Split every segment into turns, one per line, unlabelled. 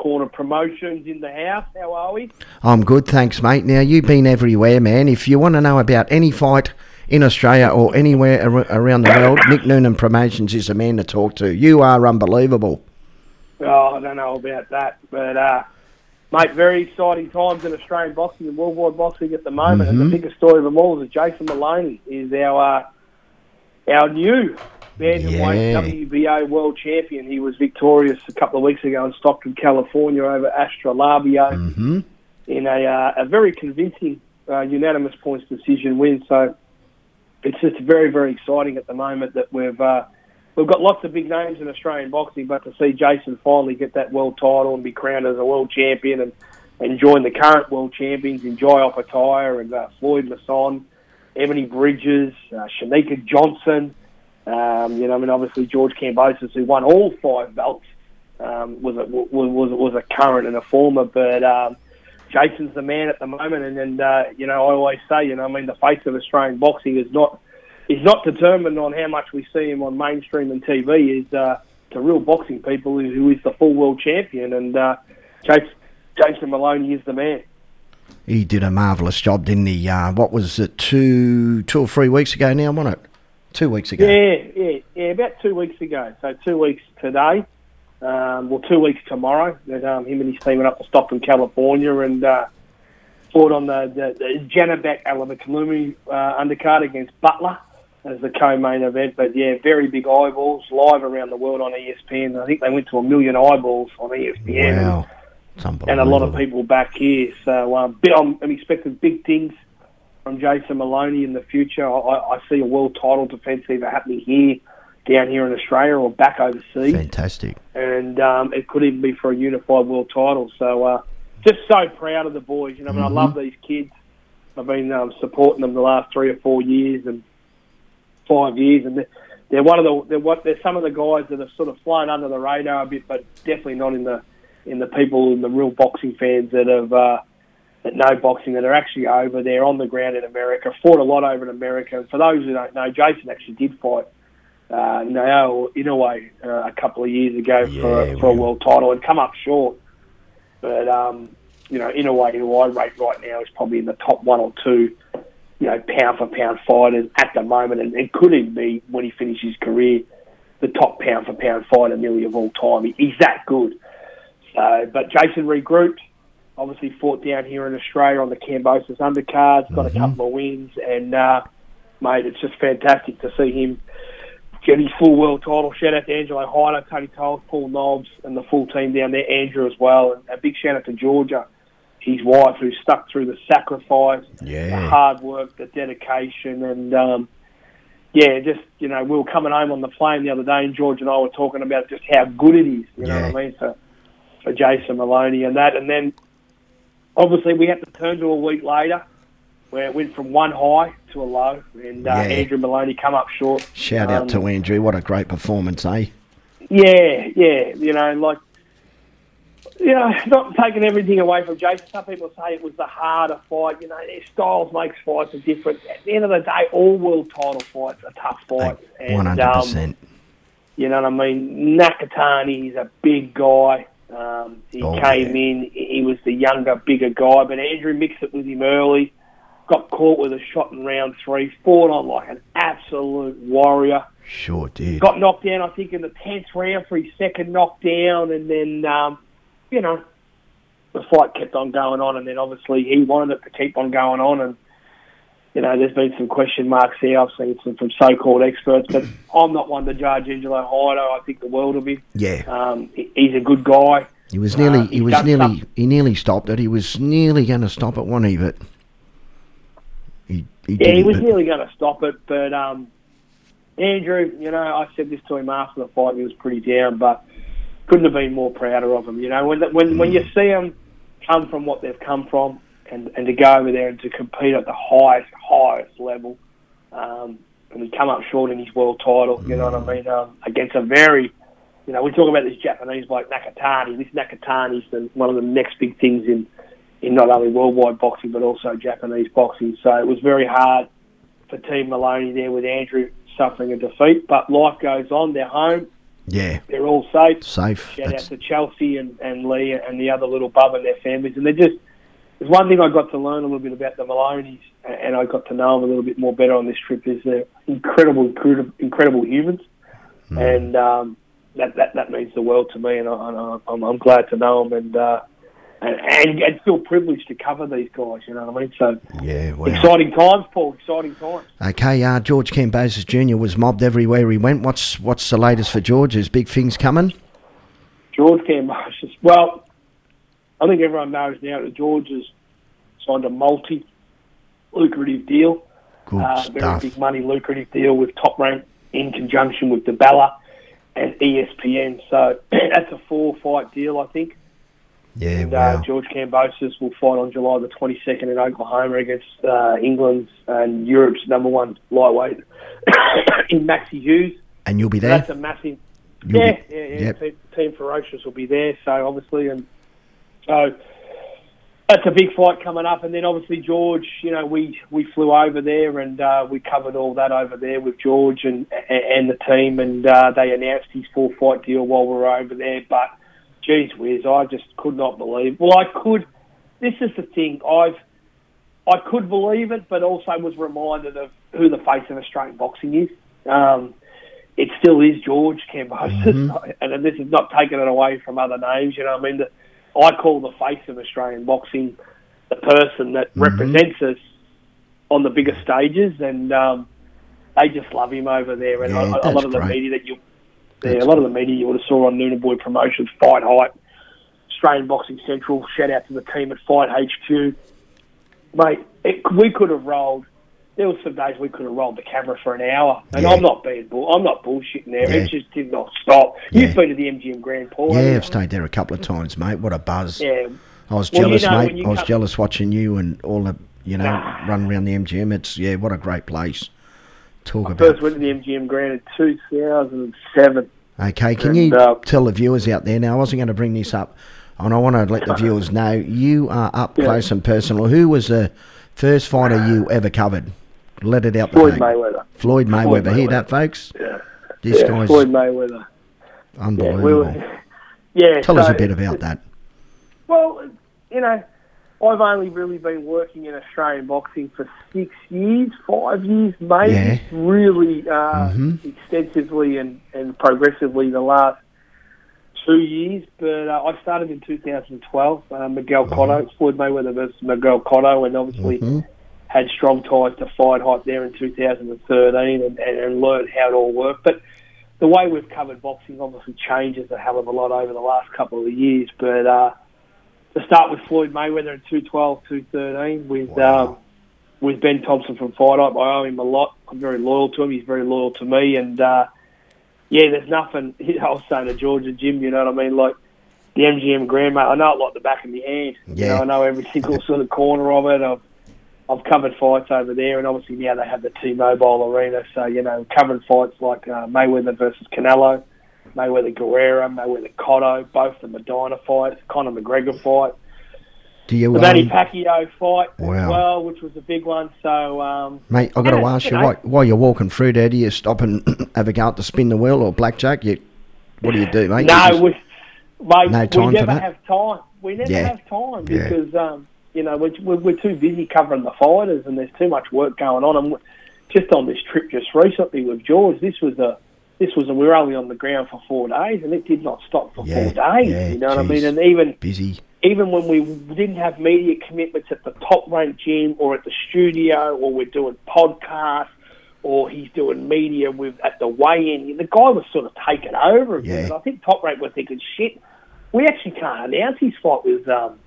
Corner Promotions in the house. How are we?
I'm good, thanks, mate. Now, you've been everywhere, man. If you want to know about any fight in Australia or anywhere ar- around the world, Nick Noonan Promotions is the man to talk to. You are unbelievable.
Oh, I don't know about that, but uh, mate, very exciting times in Australian boxing and worldwide boxing at the moment. And the biggest story of them all is that Jason Moloney is our uh, our new bantamweight
Yeah.
WBO world champion. He was victorious a couple of weeks ago in Stockton, California, over Astrolabio
hmm
in a uh, a very convincing uh, unanimous points decision win. So it's just very very exciting at the moment that we've. Uh, We've got lots of big names in Australian boxing, but to see Jason finally get that world title and be crowned as a world champion and, and join the current world champions in Jai Opetaia and uh, Floyd Masson, Ebony Bridges, uh, Cherneka Johnson, um, you know, I mean, obviously George Kambosos, who won all five belts, um, was a was was a current and a former, but um, Jason's the man at the moment, and, and uh, you know, I always say, you know, I mean, the face of Australian boxing is not is not determined on how much we see him on mainstream and TV. Is uh, to real boxing people who, who is the full world champion, and uh, Jason, Jason Moloney is the man.
He did a marvellous job, didn't he? Uh, what was it, two, two or three weeks ago now, wasn't it? Two weeks ago.
Yeah, yeah, yeah. About two weeks ago. So two weeks today. Um, well, two weeks tomorrow. That um, him and his team went up to Stockton, California, and uh, fought on the the, the Janibek Alimkhanuly uh, undercard against Butler as the co-main event. But yeah, very big eyeballs live around the world on ESPN. I think they went to a million eyeballs on ESPN. and-
Wow.
And a lot of people back here. So um, bit- I'm, I'm expecting big things from Jason Moloney in the future. I, I see a world title defence either happening here, down here in Australia, or back overseas,
Fantastic.
and um, it could even be for a unified world title. So uh, just so proud of the boys. You know, I, mean, I love these kids. I've been um, supporting them the last three or four years and five years, and they're, they're one of the they're, what, they're some of the guys that have sort of flown under the radar a bit, but definitely not in the in the people in the real boxing fans that have uh, that know boxing that are actually over there on the ground in America. Fought a lot over in America. And for those who don't know, Jason actually did fight uh, Naoya Inoue uh, a couple of years ago for,
Yeah,
for a world title and come up short. But um, you know, Inoue, who I rate right now, is probably in the top one or two. You know, pound for pound fighters at the moment, and, and could even be when he finishes his career, the top pound for pound fighter nearly of all time. He, he's that good. So, but Jason regrouped. Obviously, fought down here in Australia on the Kambosos undercards. Got a couple of wins, and uh, mate, it's just fantastic to see him get his full world title. Shout out to Angelo Hyder, Tony Toles, Paul Nobbs, and the full team down there, Andrew as well. And a big shout out to Georgia, his wife, who stuck through the sacrifice, the hard work, the dedication, and um, yeah, just you know, we were coming home on the plane the other day, and George and I were talking about just how good it is. You know what I mean? For for Jason Moloney and that, and then obviously we had to turn to a week later. Where it went from one high to a low, and uh,
Yeah.
Andrew Moloney come up short.
Shout out
Um,
to Andrew. What a great performance, eh?
Yeah, yeah. You know, like, you know, not taking everything away from Jason. Some people say it was the harder fight. You know, their styles makes fights are different. At the end of the day, all world title fights are tough fights.
One
And,
hundred
um,
percent.
you know what I mean? Nakatani, is a big guy. Um, he
Oh,
came in, he was the younger, bigger guy, but Andrew mixed it with him early. Got caught with a shot in round three, fought on like an absolute warrior
Sure did.
got knocked down, I think, in the tenth round for his second knockdown, and then um, you know the fight kept on going on, and then obviously he wanted it to keep on going on, and you know there's been some question marks here. I've seen some from so-called experts, but I'm not one to judge Angelo Hyder. I think the world of him.
Yeah.
Um, he's a good guy.
He was nearly.
uh,
he was nearly.
some-
He nearly stopped it. He was nearly going to stop it, wasn't he? But he. he
Yeah, he was
but-
nearly going to stop it, but um, Andrew, you know, I said this to him after the fight. He was pretty down, but couldn't have been more prouder of him. You know, when when when you see them come from what they've come from, and and to go over there and to compete at the highest highest level, um, and we come up short in his world title. You know what I mean? Um, against a very you know, we talk about this Japanese bloke Nakatani. This Nakatani's the, one of the next big things in, in not only worldwide boxing but also Japanese boxing. So it was very hard for Team Moloney there with Andrew suffering a defeat. But life goes on. They're home.
Yeah,
They're all safe.
safe.
Shout out to Chelsea and, and Lee and the other little bub and their families. And they're just, there's one thing I got to learn a little bit about the Moloneys, and I got to know them a little bit more better on this trip, is they're incredible, incredible, humans.
Hmm.
And um, that, that, that means the world to me, and, I, I, I'm, I'm glad to know them and, uh, and, and, and feel privileged to cover these guys, you know what I mean? So
yeah, wow.
exciting times, Paul, exciting times.
Okay, uh, George Kambosos Jr. was mobbed everywhere he went. What's what's the latest for George? Is big things coming?
George Kambosos. Well, I think everyone knows now that George has signed a multi lucrative deal.
Good
uh, very
stuff.
big money lucrative deal with Top Rank in conjunction with DiBella and ESPN. So that's a four fight deal, I think.
Yeah,
And
wow.
uh, George Kambosos will fight on July the 22nd in Oklahoma against uh, England's and Europe's number one lightweight in Maxi Hughes.
and you'll be there.
That's a massive.
You'll
yeah,
be-
yeah, yeah.
yep.
Team, Team Ferocious will be there, so obviously, and so that's a big fight coming up. And then obviously George, you know, we we flew over there and uh, we covered all that over there with George and and the team, and uh, they announced his full fight deal while we were over there. But geez whiz, I just could not believe. Well, I could. This is the thing. I've I could believe it, but also was reminded of who the face of Australian boxing is. Um, it still is George Kambosos, and this is not taking it away from other names. You know, I mean, the, I call the face of Australian boxing the person that represents us on the bigger stages, and um, they just love him over there. And
Yeah,
a, a lot of the
great.
media that you, yeah,
That's-
a lot of the media you would have saw on Nooner Boy Promotions, Fight Hype, Australian Boxing Central. Shout out to the team at Fight HQ, mate. It, we could have rolled. There were some days we could have rolled the camera for an hour, and
Yeah.
I'm not being bull. I'm not bullshitting there.
Yeah.
It just did not stop.
Yeah.
You've been to the MGM Grand Paul.
yeah, I've stayed there a couple of times, mate. What a buzz!
Yeah,
I was
Well, you
jealous,
know,
mate. I was jealous watching you and all the you know run around the MGM. It's yeah, what a great place. Talk
I
about.
first went to the MGM Grand in 2007.
Okay, can
And,
you
uh,
tell the viewers out there now? I wasn't going to bring this up, and I want to let the viewers know you are up close and personal. Who was the first fighter you ever covered? Let it out
Floyd. Mayweather.
Floyd Mayweather.
Floyd
Hear
Mayweather.
that, folks?
Yeah,
This
yeah
guy's
Floyd Mayweather. Yeah,
unbelievable.
we were, yeah.
Tell us a bit about that.
Well, you know, I've only really been working in Australian boxing for six years, five years, maybe.
Yeah.
Really uh,
Mhm.
extensively and, and progressively the last two years. But uh, I started in 2012. Uh, Miguel
Mm-hmm.
Cotto, Floyd Mayweather versus Miguel Cotto, and obviously
Mhm.
Had strong ties to Fight Hype there in 2013 and, and, and learned how it all worked. But the way we've covered boxing obviously changes a hell of a lot over the last couple of years. But uh, to start with Floyd Mayweather in 212, 213 with
Wow.
um, with Ben Thompson from Fight Hype. I owe him a lot. I'm very loyal to him. He's very loyal to me. And uh, yeah, there's nothing. I was saying to George and Jim, you know what I mean? Like the MGM Grand, mate, I know it like the back of my hand. You
Yeah.
know, I know every single sort of corner of it. I've I've covered fights over there, and obviously now they have the T-Mobile Arena. So you know, covered fights like uh, Mayweather versus Canelo, Mayweather Guerrero, Mayweather Cotto, both the Maidana fights, Conor McGregor fight,
Do you,
the Manny
um,
Pacquiao fight
Wow.
as well, which was a big one. So um,
mate? I've got to ask
you know.
while, while you're walking through there, do you stop and have a go at the spin the wheel or blackjack? You, what do you do, mate? You
no,
just-
we, mate,
No
we never have time. We never
Yeah.
have time
Yeah.
because um, you know we're, we're too busy covering the fighters, and there's too much work going on. And just on this trip, just recently with George, this was a this was a, we were only on the ground for four days, and it did not stop for
Yeah,
four days.
yeah,
you know what I mean? And even
busy.
even when we didn't have media commitments at the top rank gym or at the studio or we're doing podcasts or he's doing media with at the weigh in, the guy was sort of taken over.
Yeah.
And I think top rank were thinking, shit, we actually can't announce his fight with um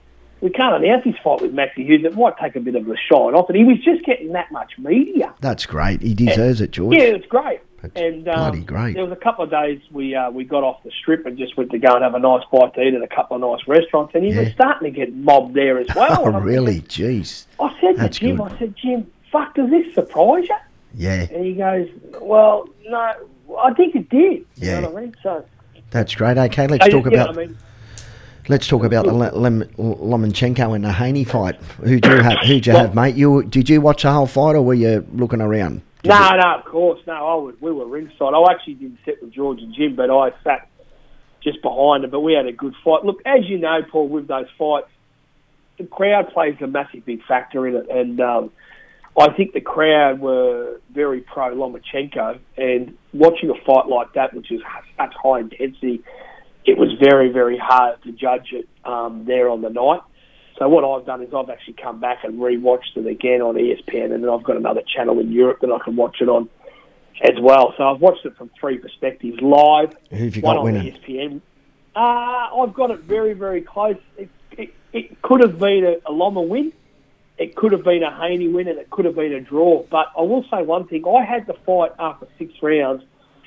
we can't announce his fight with Maxi Hughes. It might take a bit of the shine off it. He was just getting that much media.
That's great. He deserves it, George.
Yeah, it's great.
That's
and um,
bloody great.
there was a couple of days we uh, we got off the strip and just went to go and have a nice bite to eat at a couple of nice restaurants, and he was starting to get mobbed there as well.
Oh, really? Jeez.
I said
That's
to Jim,
good.
I said, Jim, fuck, does this surprise you?
Yeah,
And he goes, well, no, I think it did.
Yeah.
You know what I mean? So,
that's great. Okay, let's
so,
talk about
I mean?
Let's talk about the Lem- Lomachenko and the Haney fight. Who do you have? Who do you
Well-
have, mate? You did you watch the whole fight, or were you looking around?
No, no, of course, no. I was, we were ringside. I actually didn't sit with George and Jim, but I sat just behind them. But we had a good fight. Look, as you know, Paul, with those fights, the crowd plays a massive big factor in it, and um, I think the crowd were very pro Lomachenko. And watching a fight like that, which is such high intensity, it was very, very hard to judge it um, there on the night. So what I've done is I've actually come back and rewatched it again on ESPN, and then I've got another channel in Europe that I can watch it on as well. So I've watched it from three perspectives: live,
Who've you
one
got
on
winning?
ESPN. Uh, I've got it very, very close. It, it, it could have been a, a Loma win. It could have been a Haney win, and it could have been a draw. But I will say one thing: I had the fight after six rounds,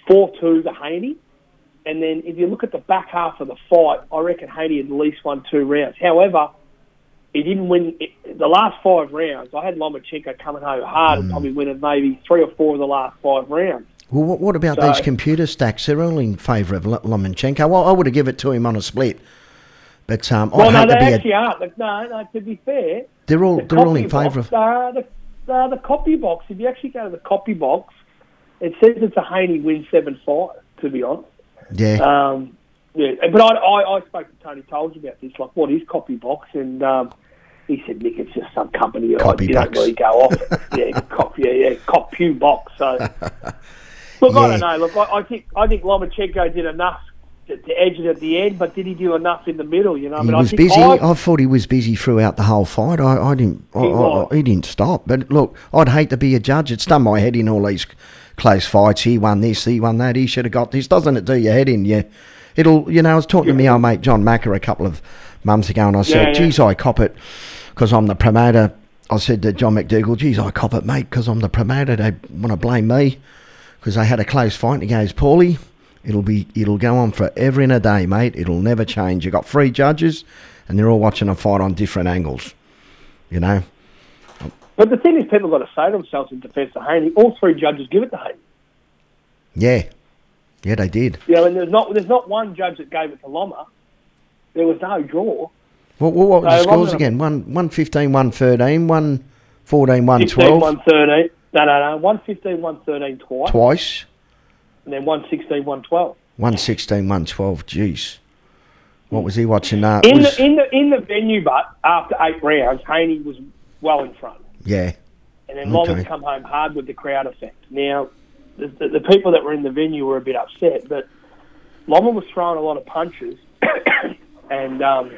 four-two to Haney. And then if you look at the back half of the fight, I reckon Haney had at least won two rounds. However, he didn't win it, the last five rounds. I had Lomachenko coming home hard and probably winning maybe three or four of the last five rounds.
Well, what, what about
So-
these computer stacks? They're all in favour of Lomachenko. Well, I would have given it to him on a split, but um,
Well,
I'd
no, they
to be.
actually
A,
aren't. No, no. To be fair,
they're all
the
they're all in favour of.
Uh, the, uh, the CompuBox. If you actually go to the CompuBox, it says it's a Haney win seven five. To be honest.
Yeah,
Um, yeah, but I, I, I spoke to Tony Tolles about this. Like, what is CompuBox? And um, he said, Nick, it's just some company. that
Copy
you
box.
don't really go off. yeah, copy, yeah, yeah, CompuBox. So, look,
Yeah.
I don't know. Look, I, I think I think Lomachenko did enough to, to edge it at the end, but did he do enough in the middle? You know, I
he
mean,
was
I
busy.
I,
I thought he was busy throughout the whole fight. I, I didn't. I,
He
I, he didn't stop. But look, I'd hate to be a judge. It's done my head in all these close fights. He won this. He won that. He should have got this. Doesn't it do your head in? You, it'll. You know, I was talking to me old mate John Macker a couple of months ago, and I said,
Yeah, yeah.
"Geez, I cop it because I'm the promoter." I said to John McDougall, "Geez, I cop it, mate, because I'm the promoter. They want to blame me because they had a close fight." And he goes, "Paulie." It'll be it'll go on forever in a day, mate. It'll never change. You've got three judges, and they're all watching a fight on different angles. You know,
but the thing is, people got to say themselves in defence of Haney. All three judges give it to Haney.
yeah, yeah, they did.
You know, and there's not there's not one judge that gave it to Loma. There was no draw.
What, what, what were the
So,
scores
Robin-
again? One one fifteen, one thirteen, one fourteen, one
16,
twelve
113. No, no, no. 115, 113 twice.
twice.
And then 116, 112.
One sixteen, one twelve. Jeez, what was he watching? Uh,
In
was-
the, in, the, in the venue, but after eight rounds, Haney was well in front.
Yeah,
And then
Okay.
come home hard with the crowd effect. Now, the, the, the people that were in the venue were a bit upset, but Loma was throwing a lot of punches. and, um,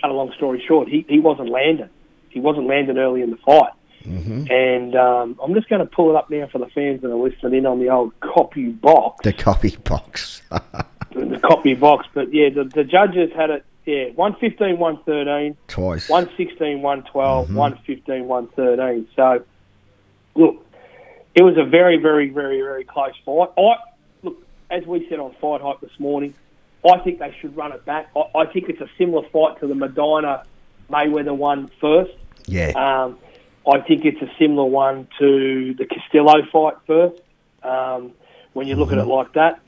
cut a long story short, he, he wasn't landing. He wasn't landing early in the fight.
hmm
And um, I'm just going to pull it up now for the fans that are listening in on the old CompuBox.
the CompuBox.
the CompuBox. But yeah, the, the judges had it. Yeah, 115, 113,
twice.
116, 112,
Mhm.
115, 113. So, look, it was a very, very, very, very close fight. I look, as we said on Fight Hype this morning, I think they should run it back. I, I think it's a similar fight to the Maidana Mayweather one first.
Yeah,
Um, I think it's a similar one to the Castillo fight first. Um, when you look at it like that,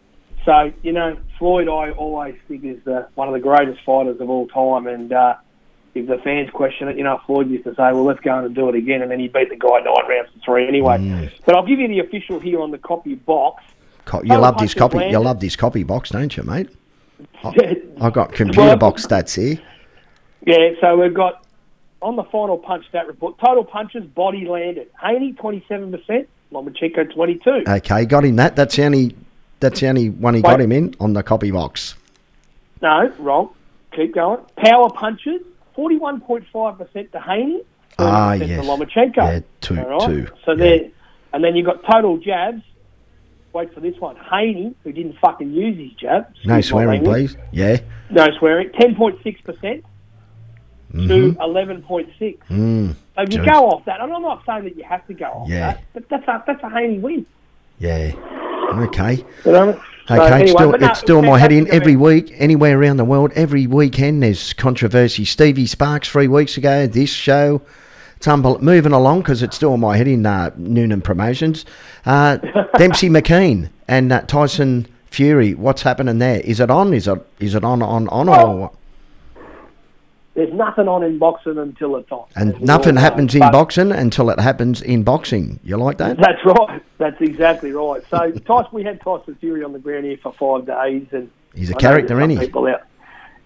so you know Floyd, I always think is the, one of the greatest fighters of all time. And uh, if the fans question it, you know Floyd used to say, "Well, let's go and do it again," and then he beat the guy nine rounds to three anyway.
Mm.
But I'll give you the official here on the CompuBox.
Co- you love this copy. You
landed.
love this CompuBox, don't you, mate? I got computer
Well-
box stats here.
Yeah, so we've got on the final punch stat report, total punches, body landed. Haney, 27%, Lomachenko, 22
Okay, got him that. That's the only. That's the only one he got him in on the CompuBox.
No, wrong. Keep going. Power punches, 41.5% to Haney, 30%
Ah,
to. Lomachenko.
Yeah, two-
All right?
two,
So
yeah.
there, and then you've got total jabs. Wait for this one. Haney, who didn't fucking use his jab.
No swearing, please. Yeah.
No swearing. 10.6%
Mhm.
to 11.6.
Mm,
So if you
Jeez.
go off that, and I'm not saying that you have to go off
Yeah.
that, but that's a, that's a Haney win.
yeah. Okay.
You know? So
Okay,
anyway,
it's still,
no,
it's still my head in every week, anywhere around the world, every weekend. There's controversy. Stevie Sparks three weeks ago. This show, it's unbel- moving along because it's still my head in uh, Noonan Promotions. Uh, Demsey McKean and uh, Tyson Fury. What's happening there? Is it on? Is it is it on on on or
Well,
what?
There's nothing on in boxing until it's on.
And
we
nothing happens in boxing until it happens in boxing. You like that?
That's right. That's exactly right. So Tyson, we had Tyson Fury on the ground here for five days, and
He's a
I
character,
there's
isn't he?
People out.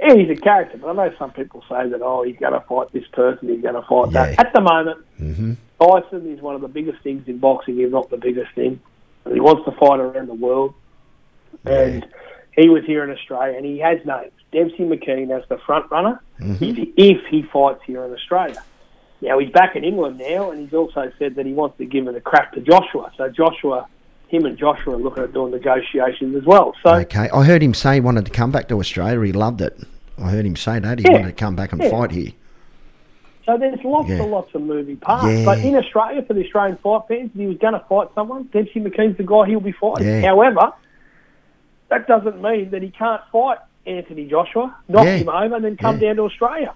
Yeah, he's a character, but I know some people say that oh, he's going to fight this person, he's going to fight
Yeah.
that. At the moment,
hmm
Tyson is one of the biggest things in boxing, if not the biggest thing. He wants to fight around the world, and he was here in Australia, and he has names Demsey McKean as the front runner
hmm
if, he, if he fights here in Australia. Now he's back in England now, and he's also said that he wants to give it a crack to Joshua. So Joshua, him and Joshua are looking at doing negotiations as well. So
Okay, I heard him say he wanted to come back to Australia. He loved it. I heard him say that he
Yeah.
wanted to come back and
Yeah.
fight here.
So there's lots
Yeah.
and lots of moving parts.
Yeah.
But in Australia, for the Australian fight fans, if he was going to fight someone, Demsey McKean's the guy he'll be fighting. However, that doesn't mean that he can't fight Anthony Joshua, knock
Yeah.
him over, and then come
Yeah.
down to Australia.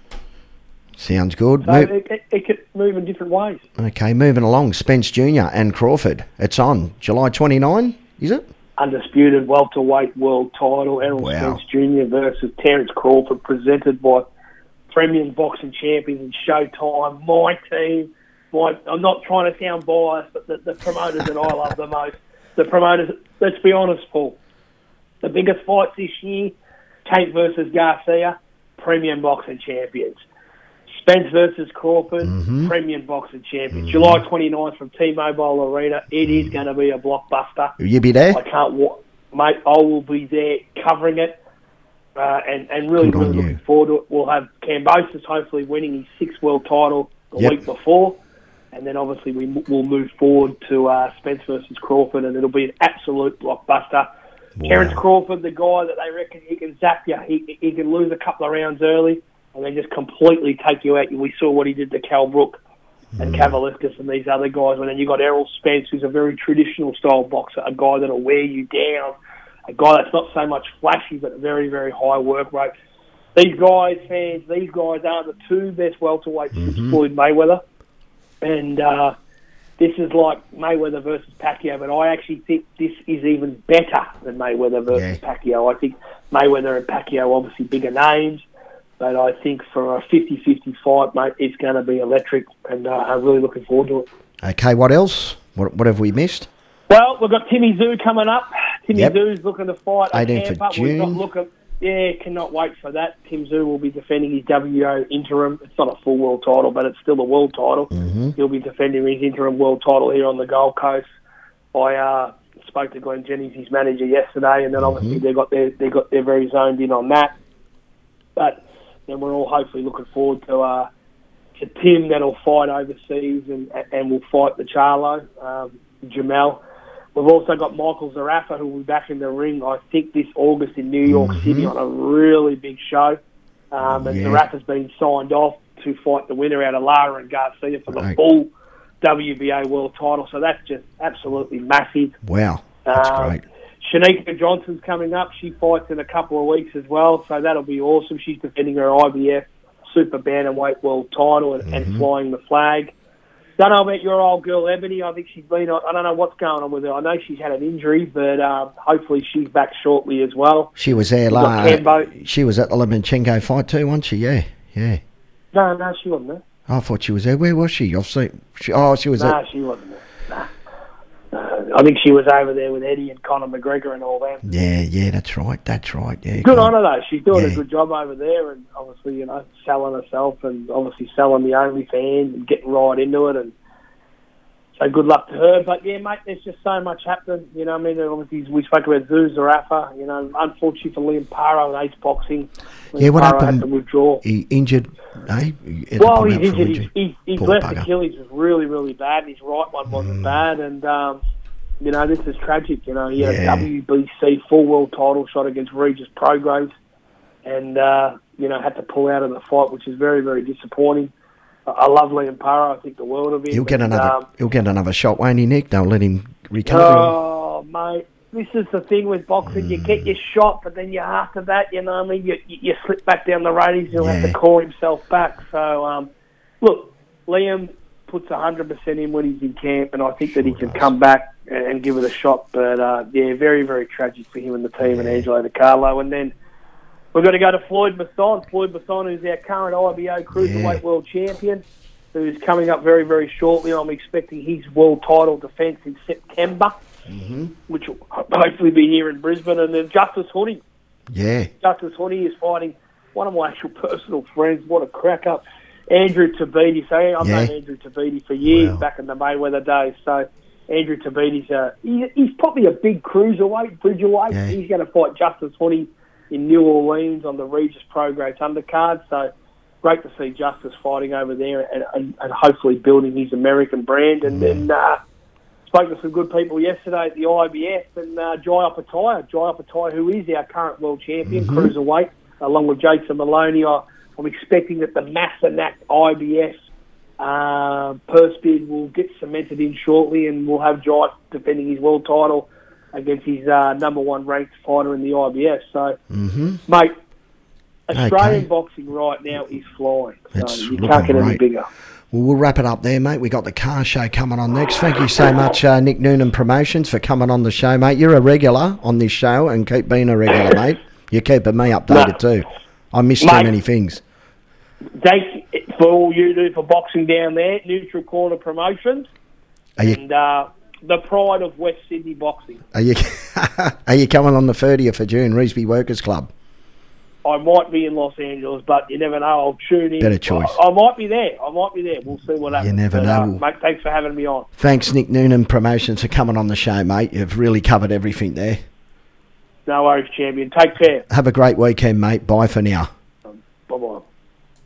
Sounds good.
So
Mo-
it, it, it could move in different ways.
okay, moving along. Spence Jr. and Crawford. It's on July 29, is it?
Undisputed welterweight world title, Errol
Wow.
Spence Jr. versus Terence Crawford, presented by Premier Boxing Champions and Showtime. My team. My, I'm not trying to sound biased, but the, the promoters that I love the most. The promoters, let's be honest, Paul. The biggest fights this year, Tank versus Garcia, Premier Boxing Champions. Spence versus Crawford,
Mhm.
Premier Boxing Champions. July 29th from T-Mobile Arena. It is
Mm.
going to be a blockbuster.
Will you be there?
I can't wa mate. I will be there covering it, uh, and and really, really looking forward to it. We'll have Kambosos hopefully winning his sixth world title the
Yep.
week before, and then obviously we m- will move forward to uh, Spence versus Crawford, and it'll be an absolute blockbuster. Terence Crawford, the guy that they reckon he can zap you. He, he can lose a couple of rounds early and then just completely take you out. We saw what he did to Kell Brook
Mm.
and Kavaliauskas and these other guys. And then you got Errol Spence, who's a very traditional style boxer, a guy that'll wear you down, a guy that's not so much flashy but a very, very high work rate. These guys, fans, these guys are the two best welterweights since
Mhm.
Floyd Mayweather. And uh, this is like Mayweather versus Pacquiao, but I actually think this is even better than Mayweather versus Pacquiao. I think Mayweather and Pacquiao obviously bigger names, but I think for a 50-50 fight, mate, it's going to be electric, and uh, I'm really looking forward to it.
Okay, what else? What, what have we missed?
Well, we've got Timmy Tszyu coming up. Timmy
Yep.
Tszyu's looking to fight. at
18th of
Tampa. We've got
June.
Yeah, cannot wait for that. Tim Tszyu will be defending his WO interim. It's not a full world title, but it's still a world title.
hmm
He'll be defending his interim world title here on the Gold Coast. I uh, spoke to Glenn Jennings, his manager, yesterday, and then obviously they got their they got their very zoned in on that. But then we're all hopefully looking forward to uh, to Tim that'll fight overseas and and will fight the Charlo, um, Jermell. We've also got Michael Zerafa who will be back in the ring. I think this August in New York
Mhm.
City on a really big show. Um, and
Yeah.
Zerafa's been signed off to fight the winner out of Lara and Garcia for the
Right.
full WBA world title. So that's just absolutely massive.
Wow, that's
Um,
great.
Cherneka Johnson's coming up. She fights in a couple of weeks as well, so that'll be awesome. She's defending her IBF Super Bantamweight World Title and, and
Mhm.
flying the flag. Don't know about your old girl Ebony. I think she's been. on- I don't know what's going on with her. I know she's had an injury, but um, hopefully she's back shortly as well.
She was there last. She was at the Lomachenko fight too, wasn't she? Yeah, yeah.
No, no, she wasn't there.
I thought she was there. Where was she? I've seen. She, oh, she was
No,
at.
she wasn't there. I think she was over there with Eddie and Conor McGregor and all that.
Yeah, yeah, that's right. That's right. Yeah.
Good
go
on her though. She's doing
Yeah.
a good job over there, and obviously, you know, selling herself and obviously selling the OnlyFans and getting right into it. And so, good luck to her. But yeah, mate, there's just so much happening. You know, I mean, obviously, we spoke about Zeus Zerafa. You know, unfortunately for Liam Paro and Ace Boxing, Liam
Yeah, what
Paro
happened-
had to withdraw.
He injured. Eh? He
Well, he's injured. His, his left
bugger.
Achilles was really, really bad. His right one wasn't
Mm.
bad, and um, you know this is tragic. You know he had
Yeah.
a WBC full world title shot against Regis Prograis, and uh, you know had to pull out of the fight, which is very, very disappointing. I- love Liam Paro. I think the world of him.
He'll get another.
um,
he'll get another shot, won't he, Nick? They'll let him recover.
Oh, mate, this is the thing with boxing. You get your shot, but then you after that, you know, what I mean, you, you, slip back down the ratings. He'll have to call himself back. So, um, look, Liam puts hundred percent in when he's in camp, and I think that he
Sure
can
does.
come back and, give it a shot. But uh, yeah, very, very tragic for him and the team and Angelo Di Carlo. And then We're going to go to Floyd Masson. Floyd Masson, who's our current IBO Cruiserweight
Yeah.
World Champion, who's coming up very, very shortly. I'm expecting his world title defence in September,
Mm-hmm.
which will hopefully be here in Brisbane. And then Justis Huni.
Yeah.
Justis Huni is fighting one of my actual personal friends. What a crack up. Andrew Tabiti. So I've
Yeah.
known Andrew Tabiti for years
Wow.
back in the Mayweather days. So Andrew Tabiti's a, he, he's probably a big cruiserweight, bridgerweight.
Yeah.
He's going to fight Justis Huni in New Orleans on the Regis Prograis undercard. So great to see Justis fighting over there and, and, and hopefully building his American brand. And then uh, spoke to some good people yesterday at the IBF and uh, Jai Opetaia, Jai Opetaia, who is our current world champion, cruiserweight, along with Jason Moloney. I, I'm expecting that the Massanak IBF uh, purse bid will get cemented in shortly, and we'll have Jai defending his world title against his uh, number one ranked fighter in the IBF. So,
Mm-hmm.
mate, Australian
Okay.
boxing right now is flying. So
It's
you can't get any bigger.
Well, we'll wrap it up there, mate. We got the car show coming on next. Thank you so much, uh, Nick Noonan Promotions, for coming on the show, mate. You're a regular on this show and keep being a regular, mate. You're keeping me updated too. I miss too
Mate.
many things.
Thanks for all you do for boxing down there, Neutral Corner Promotions,
you
and uh, the pride of West Sydney boxing.
are you are you coming on the 30th of June, Reesby Workers Club?
I might be in Los Angeles, but you never know. I'll tune in.
Better choice.
I, I might be there. I might be there. We'll see what happens.
You never
But,
know.
Uh, mate, thanks for having me on.
Thanks, Nick Noonan Promotions, for coming on the show, mate. You've really covered everything there.
No worries, champion. Take care.
Have a great weekend, mate. Bye for now.
Bye bye.